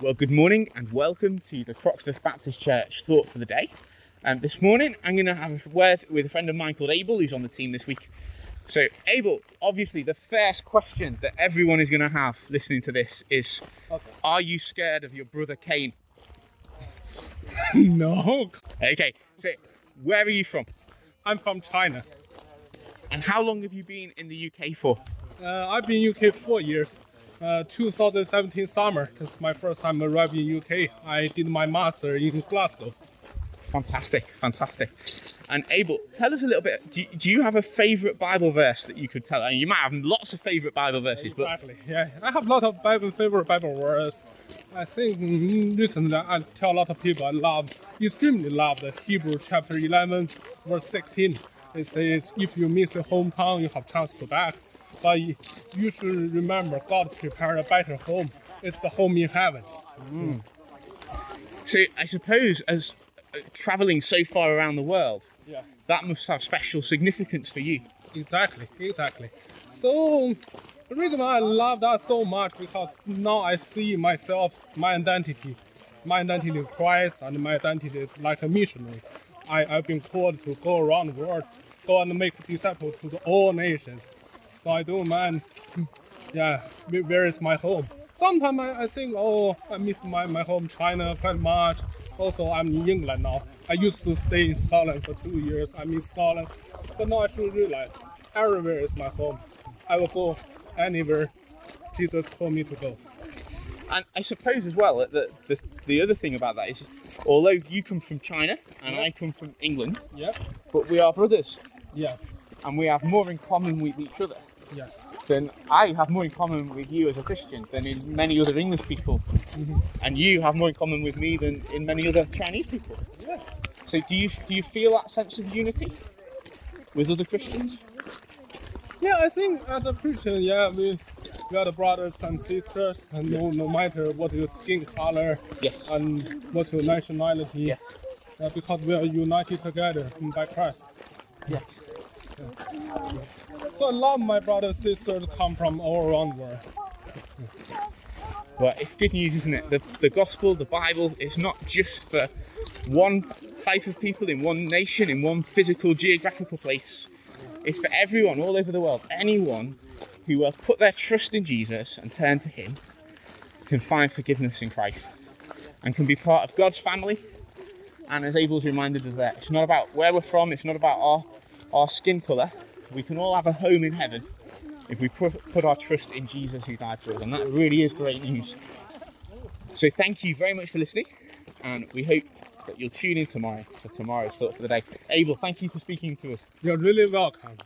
Well, good morning and welcome to the Croxteth Baptist Church Thought for the Day. Um, this morning, I'm going to have a word with a friend of mine called Abel, who's on the team this week. So, Abel, obviously, the first question that everyone is going to have listening to this is Okay. Are you scared of your brother Cain? no, Okay, so where are you from? I'm from China. And how long have you been in the UK for? Uh, I've been in UK four years. Uh, 2017 summer, that's my first time arriving in UK. I did my master in Glasgow. Fantastic, fantastic. And Abel, tell us a little bit. Do, do you have a favourite Bible verse that you could tell? I mean, you might have lots of favourite Bible verses, but Exactly. Yeah, I have a lot of Bible favorite Bible verse. I think mm, recently I tell a lot of people I love, extremely love the Hebrew chapter 11, verse 16. It says, "If you miss your hometown, you have chance to back, but you should remember God prepared a better home. It's the home you have in heaven." so I suppose as uh, travelling so far around the world, Yeah. that must have special significance for you. Exactly, exactly. So the reason why I love that so much because now I see myself, my identity, my identity is Christ, and my identity is like a missionary. I, I've been called to go around the world, go and make disciples to all nations. So I don't mind, yeah, where- is my home? Sometimes I, I think, oh, I miss my, my home China quite much. Also, I'm in England now. I used to stay in Scotland for two years. I miss Scotland. But now I should realize everywhere is my home. I will go anywhere Jesus told me to go. And I suppose as well that the, the, the other thing about that is, although you come from China and. I come from England, Yeah? but we are brothers Yeah. and we have more in common with each other Yes. then I have more in common with you as a Christian than in many other English people, and you have more in common with me than in many other Chinese people. Yeah. So do you do you feel that sense of unity with other Christians? Yeah, I think as a Christian, yeah, we, we are the brothers and sisters, and no, no matter what your skin color Yes. and what's your nationality, Yeah. uh, because we are united together by Christ. Yes. So a lot of my brothers and sisters come from all around the world. Well, it's good news, isn't it? The, the gospel, the Bible, is not just for one type of people in one nation, in one physical, geographical place. It's for everyone all over the world. Anyone who will put their trust in Jesus and turn to Him can find forgiveness in Christ and can be part of God's family. And as Abel's reminded us there, it's not about where we're from, it's not about our, our skin colour. We can all have a home in heaven if we put, our trust in Jesus who died for us. And that really is great news. So thank you very much for listening, and we hope that you'll tune in tomorrow for tomorrow's thought for the day. Abel, thank you for speaking to us. You're really welcome.